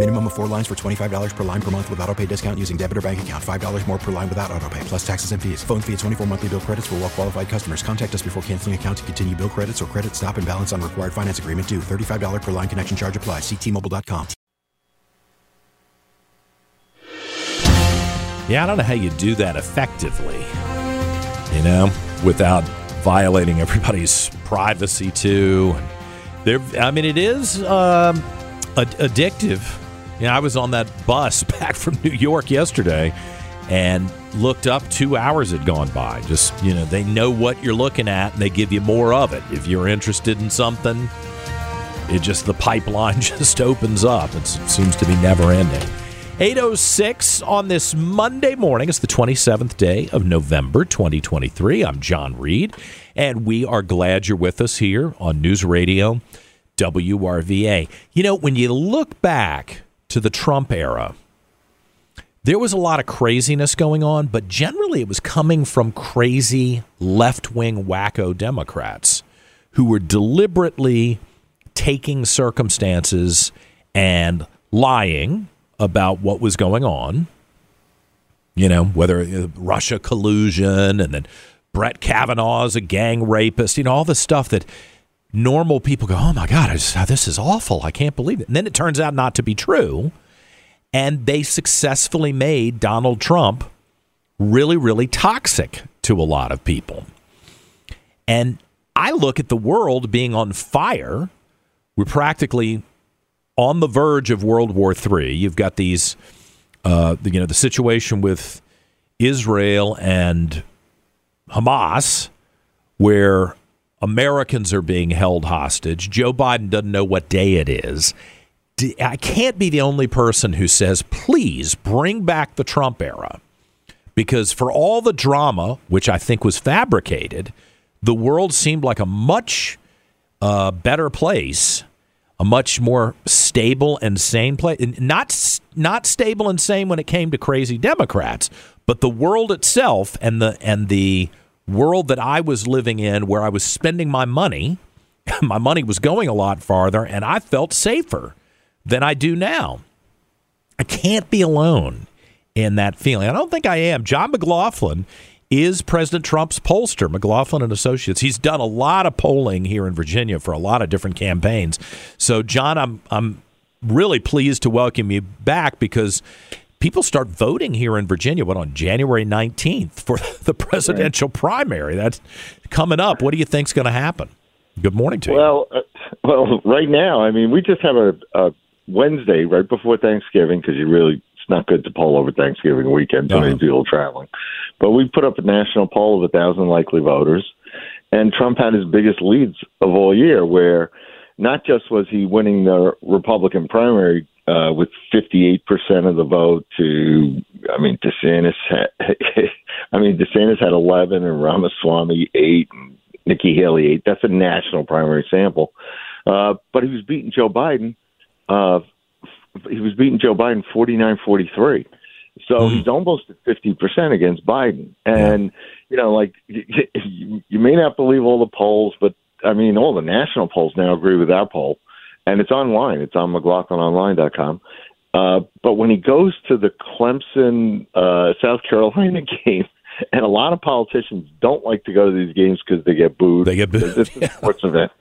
Minimum of four lines for $25 per line per month with auto pay discount using debit or bank account. $5 more per line without auto pay, plus taxes and fees. Phone fee at 24 monthly bill credits for well qualified customers. Contact us before canceling account to continue bill credits or credit stop and balance on required finance agreement due. $35 per line connection charge applies. Ctmobile.com. Yeah, I don't know how you do that effectively, you know, without violating everybody's privacy too. There, I mean, it is um, ad- addictive. You know, I was on that bus back from New York yesterday and looked up two hours had gone by. Just, you know, they know what you're looking at and they give you more of it. If you're interested in something, it just, the pipeline just opens up. It seems to be never ending. 806 on this Monday morning. It's the 27th day of November 2023. I'm John Reid, and we are glad you're with us here on News Radio WRVA. You know, when you look back to the Trump era, there was a lot of craziness going on, but generally it was coming from crazy left wing wacko Democrats who were deliberately taking circumstances and lying about what was going on. You know, whether uh, Russia collusion and then Brett Kavanaugh's a gang rapist, you know, all the stuff that normal people go, oh my God, just, this is awful. I can't believe it. And then it turns out not to be true. And they successfully made Donald Trump really, really toxic to a lot of people. And I look at the world being on fire. We're practically on the verge of World War III. You've got these, uh, you know, the situation with Israel and Hamas, where Americans are being held hostage. Joe Biden doesn't know what day it is. I can't be the only person who says, please bring back the Trump era. Because for all the drama, which I think was fabricated, the world seemed like a much uh, better place a much more stable and sane place. Not not stable and sane when it came to crazy Democrats, but the world itself and the and the world that I was living in, where I was spending my money, my money was going a lot farther, and I felt safer than I do now. I can't be alone in that feeling. I don't think I am. John McLaughlin is President Trump's pollster, McLaughlin and Associates. He's done a lot of polling here in Virginia for a lot of different campaigns. So, John, I'm I'm really pleased to welcome you back because people start voting here in Virginia. What on January 19th for the presidential right. primary? That's coming up. What do you think's going to happen? Good morning to you. Well, uh, well, right now, I mean, we just have a, a Wednesday right before Thanksgiving because you really it's not good to poll over Thanksgiving weekend. Too many people traveling. But we put up a national poll of a thousand likely voters, and Trump had his biggest leads of all year. Where not just was he winning the Republican primary uh, with 58% of the vote to, I mean, DeSantis had, I mean, DeSantis had 11 and Ramaswamy 8 and Nikki Haley 8. That's a national primary sample. Uh, but he was beating Joe Biden uh, he was beating Joe Biden 49-43. So mm. he's almost at 50% against Biden. And, you know, like, you, you may not believe all the polls, but I mean, all the national polls now agree with our poll. And it's online. It's on McLaughlinOnline.com. Uh, but when he goes to the Clemson, uh, South Carolina game, and a lot of politicians don't like to go to these games because they get booed. They get booed. It's a sports event.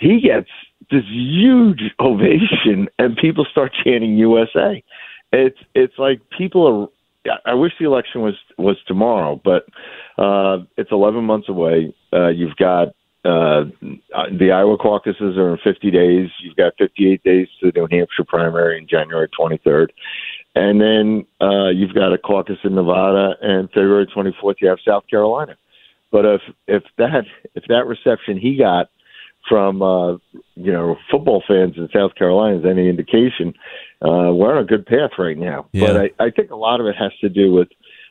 He gets this huge ovation, and people start chanting USA. It's it's like people are. I wish the election was was tomorrow, but uh, it's 11 months away. Uh, you've got uh, the Iowa caucuses are in 50 days. You've got 58 days to the New Hampshire primary in January 23rd. And then uh, you've got a caucus in Nevada, and February 24th you have South Carolina. But if if that if that reception he got from uh, you know football fans in South Carolina is any indication, uh, we're on a good path right now. Yeah. But I, I think a lot of it has to do with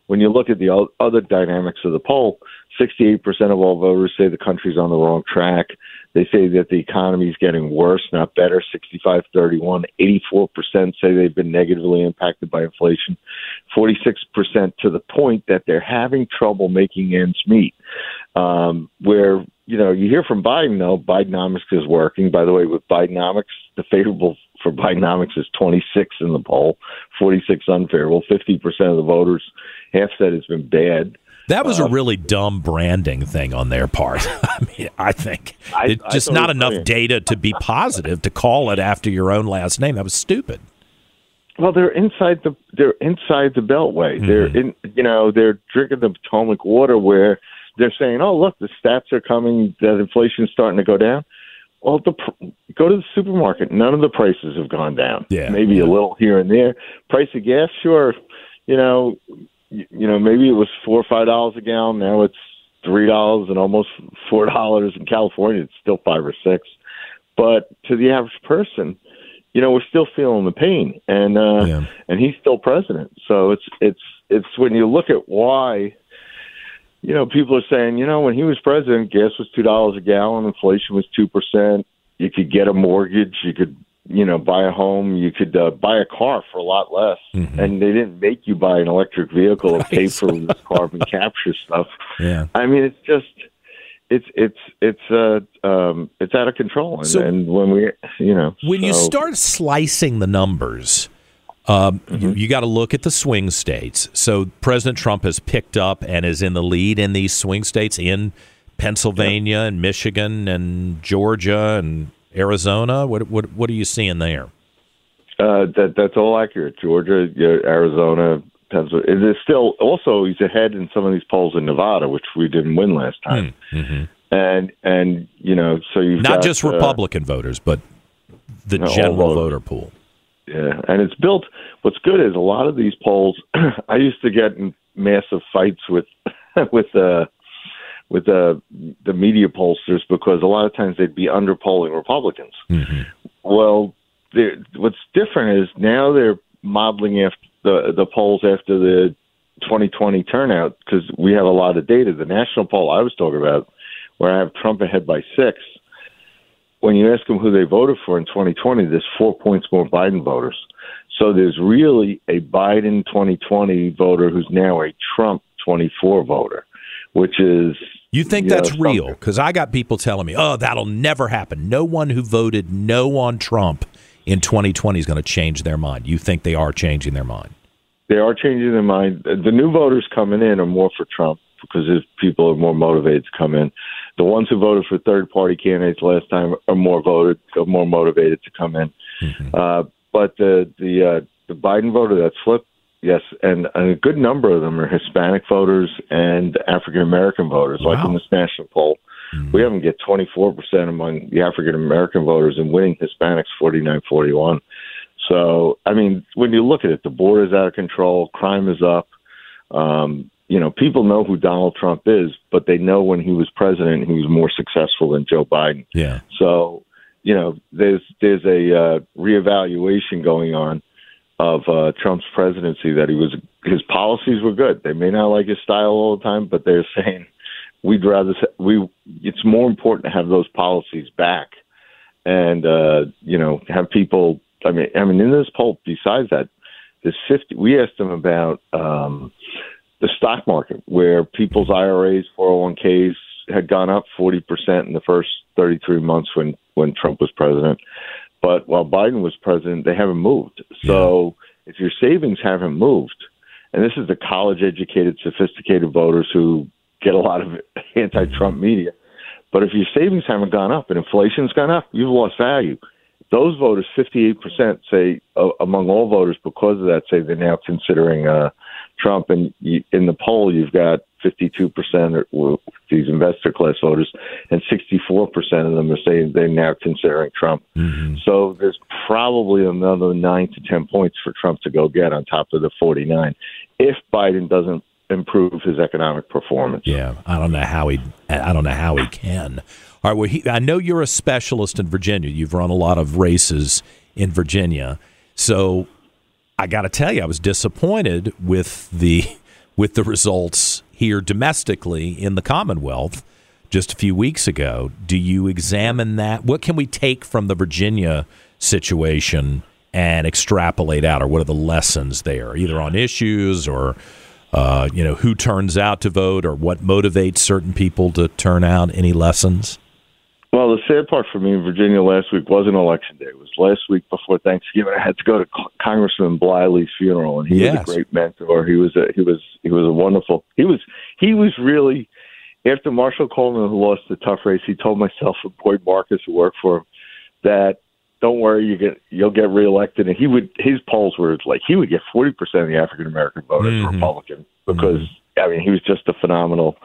when you look at the other dynamics of the poll. 68% of all voters say the country's on the wrong track. They say that the economy is getting worse, not better. 65 31. 84% say they've been negatively impacted by inflation. 46% to the point that they're having trouble making ends meet. Um, where, you know, you hear from Biden, though, Bidenomics is working. By the way, with Bidenomics, the favorable for Bidenomics is 26 in the poll, 46 unfavorable. 50% of the voters, half said it's been bad. That was a uh, really dumb branding thing on their part. I mean, I think I- it's I just not enough data to be positive to call it after your own last name. That was stupid. Well, they're inside the they're inside the Beltway. They're mm-hmm. in you know they're drinking the Potomac water where they're saying, oh look, the stats are coming that inflation's starting to go down. Well, the pr- go to the supermarket. None of the prices have gone down. Yeah, maybe a little here and there. Price of gas, sure. You know, you, you know maybe it was four or five dollars a gallon. Now it's three dollars and almost four dollars in California. It's still five or six. But to the average person, you know, we're still feeling the pain, and uh, Yeah. and he's still president. So it's it's it's when you look at why, you know, people are saying, you know, when he was president, gas was two dollars a gallon, inflation was two percent. You could get a mortgage, you could, you know, buy a home, you could uh, buy a car for a lot less, and they didn't make you buy an electric vehicle or pay for this carbon capture stuff. Yeah. I mean, it's just. It's it's it's uh um it's out of control and, So- and when we you know When you start slicing the numbers, um, you, you got to look at the swing states. So President Trump has picked up and is in the lead in these swing states in Pennsylvania and Michigan and Georgia and Arizona. What what what are you seeing there? Uh, that that's all accurate. Georgia, Arizona, Pennsylvania. It is still also he's ahead in some of these polls in Nevada, which we didn't win last time. And and you know, so you've Hmm, Not got, just uh, Republican voters, but the No, general voter pool. Yeah, and it's built. What's good is a lot of these polls. I used to get in massive fights with with uh, with uh, the media pollsters because a lot of times they'd be underpolling Republicans. Well, they're- what's different is now they're modeling after the the polls after the 2020 turnout because we have a lot of data. The national poll I was talking about, where I have Trump ahead by six. When you ask them who they voted for in 2020, there's four points more Biden voters. So there's really a Biden 2020 voter who's now a Trump 24 voter, which is You think that's real? Because I got people telling me, "Oh, that'll never happen. No one who voted no on Trump in 2020 is going to change their mind." You think they are changing their mind? they are changing their mind. The new voters coming in are more for Trump because if people are more motivated to come in. The ones who voted for third party candidates last time are more voted, are more motivated to come in. Uh, but the the uh, the Biden voter that flipped, yes, and, a good number of them are Hispanic voters and African American voters. Like in this national poll, we haven't get 24 percent among the African American voters and winning Hispanics 49 41. So, I mean, when you look at it, the border's out of control, crime is up. Um, you know, people know who Donald Trump is, but they know when he was president, he was more successful than Joe Biden. Yeah. So, you know, there's there's a uh, reevaluation going on of uh, Trump's presidency. That he was his policies were good. They may not like his style all the time, but they're saying we'd rather we. It's more important to have those policies back, and uh, you know, have people. I mean, I mean, in this poll, besides that, there's fifty. We asked them about. Um, the stock market, where people's IRAs, 401ks had gone up 40% in the first 33 months when, when Trump was president. But while Biden was president, they haven't moved. So if your savings haven't moved, and this is the college educated, sophisticated voters who get a lot of anti Trump media, but if your savings haven't gone up and inflation's gone up, you've lost value. Those voters, 58% say, uh, among all voters, because of that, say they're now considering uh, Trump. And you, in the poll, you've got 52 percent are these investor class voters, and 64 percent of them are saying they're now considering Trump. Mm-hmm. So there's probably another nine to 10 points for Trump to go get on top of the 49 if Biden doesn't improve his economic performance. Yeah, I don't know how he. I don't know how he can. All right. Well, he, I know you're a specialist in Virginia. You've run a lot of races in Virginia, so I got to tell you, I was disappointed with the with the results here domestically in the Commonwealth just a few weeks ago. Do you examine that? What can we take from the Virginia situation and extrapolate out, or what are the lessons there, either on issues or uh, you know who turns out to vote, or what motivates certain people to turn out? Any lessons? Well, the sad part for me in Virginia last week wasn't election day. It was last week before Thanksgiving. I had to go to Congressman Bliley's funeral, and he yes. was a great mentor. He was a he was he was a wonderful. He was he was really after Marshall Coleman, who lost the tough race. He told myself and Boyd Marcus, who worked for him, that don't worry, you get you'll get reelected. And he would his polls were like he would get forty percent of the African American voters mm-hmm. Republican because. Mm-hmm. I mean, he was just a phenomenal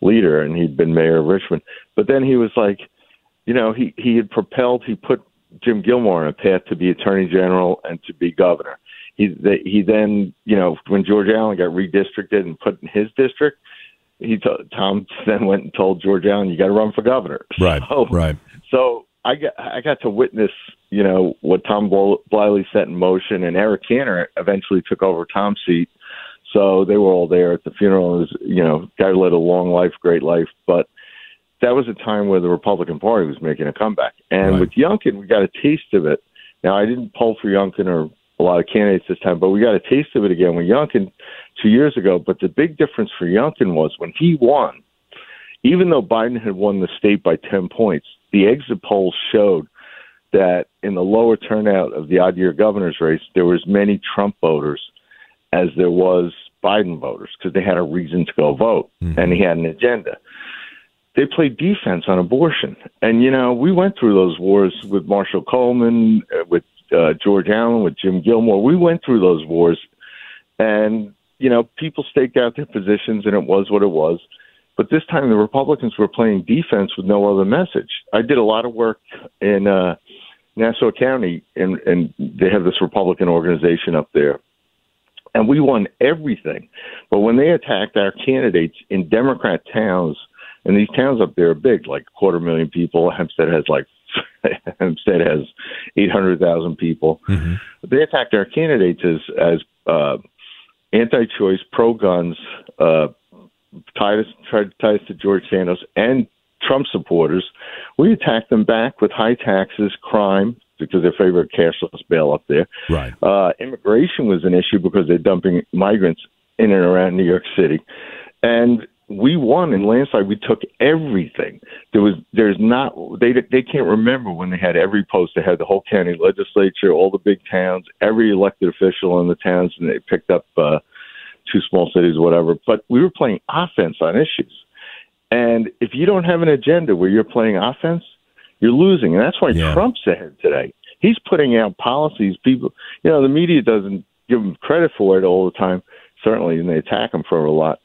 leader, and he'd been mayor of Richmond. But then he was like, you know, he he had propelled. He put Jim Gilmore on a path to be Attorney General and to be governor. He the, he then, you know, when George Allen got redistricted and put in his district, he t- Tom then went and told George Allen, "You got to run for governor." Right. So, right. So I got I got to witness, you know, what Tom Bliley set in motion, and Eric Cantor eventually took over Tom's seat. So they were all there at the funeral. It was, you know, guy led a long life, great life, but that was a time where the Republican Party was making a comeback. And right. with Youngkin, we got a taste of it. Now, I didn't poll for Youngkin or a lot of candidates this time, but we got a taste of it again with Youngkin two years ago. But the big difference for Youngkin was when he won, even though Biden had won the state by 10 points, the exit polls showed that in the lower turnout of the odd year governor's race, there were as many Trump voters as there was Biden voters because they had a reason to go vote mm-hmm. and he had an agenda they played defense on abortion. And, you know, we went through those wars with Marshall Coleman, uh, with uh, George Allen, with Jim Gilmore. We went through those wars. And, you know, people staked out their positions, and it was what it was. But this time the Republicans were playing defense with no other message. I did a lot of work in uh, Nassau County, and, and they have this Republican organization up there. And we won everything. But when they attacked our candidates in Democrat towns – and these towns up there are big, like a quarter million people. Hempstead has like Hempstead has eight hundred thousand people. Mm-hmm. They attacked our candidates as as uh, anti-choice, pro-guns, uh, tied us tried to tie us to George Santos and Trump supporters. We attacked them back with high taxes, crime, because their favorite cashless bail up there. Right. Uh, immigration was an issue because they're dumping migrants in and around New York City, and we won in landslide. We took everything. There was there's not they they can't remember when they had every post. They had the whole county legislature, all the big towns, every elected official in the towns, and they picked up uh, two small cities, whatever. But we were playing offense on issues. And if you don't have an agenda where you're playing offense, you're losing. And that's why yeah. Trump's ahead today. He's putting out policies. People, you know, the media doesn't give him credit for it all the time, certainly, and they attack him for a lot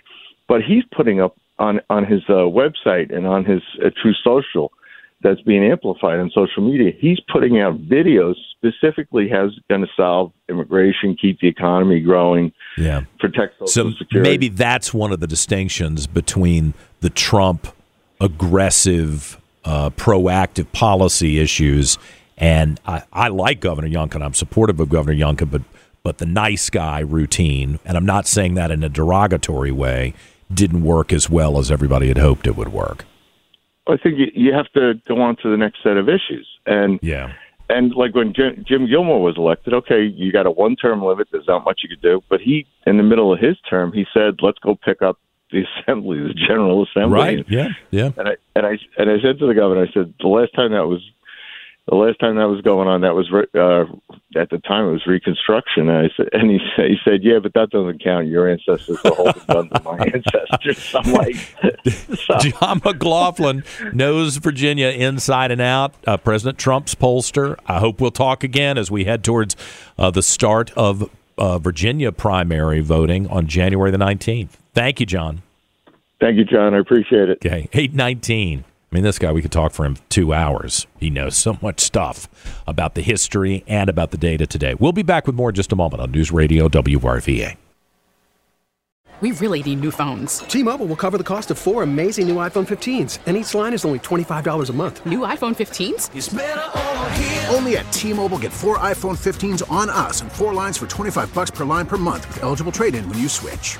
but he's putting up on on his uh, website and on his uh, Truth Social that's being amplified on social media. He's putting out videos specifically has going to solve immigration, keep the economy growing, yeah, protect social so security. Maybe that's one of the distinctions between the Trump aggressive, uh, proactive policy issues. And I, I like Governor Youngkin. I'm supportive of Governor Youngkin, but but the nice guy routine, and I'm not saying that in a derogatory way, didn't work as well as everybody had hoped it would work. I think you, have to go on to the next set of issues. And yeah. And like when Jim, Jim Gilmore was elected, okay, you got a one-term limit. There's not much you could do. But he, in the middle of his term, he said, "Let's go pick up the assembly, the General Assembly." Right. Yeah. Yeah. And I and I and I said to the governor, I said, the last time that was the last time that was going on, that was uh, at the time it was Reconstruction. And I said, and he said, he said, yeah, but that doesn't count. Your ancestors were holding guns to my ancestors. I'm like, so. John McLaughlin knows Virginia inside and out. Uh, President Trump's pollster. I hope we'll talk again as we head towards uh, the start of uh, Virginia primary voting on January the 19th. Thank you, John. Thank you, John. I appreciate it. Okay, eight nineteen. I mean, this guy, we could talk for him two hours. He knows so much stuff about the history and about the data today. We'll be back with more in just a moment on News Radio WRVA. We really need new phones. T-Mobile will cover the cost of four amazing new iPhone 15s, and each line is only $25 a month. New iPhone 15s? Only at T-Mobile get four iPhone 15s on us and four lines for 25 bucks per line per month with eligible trade-in when you switch.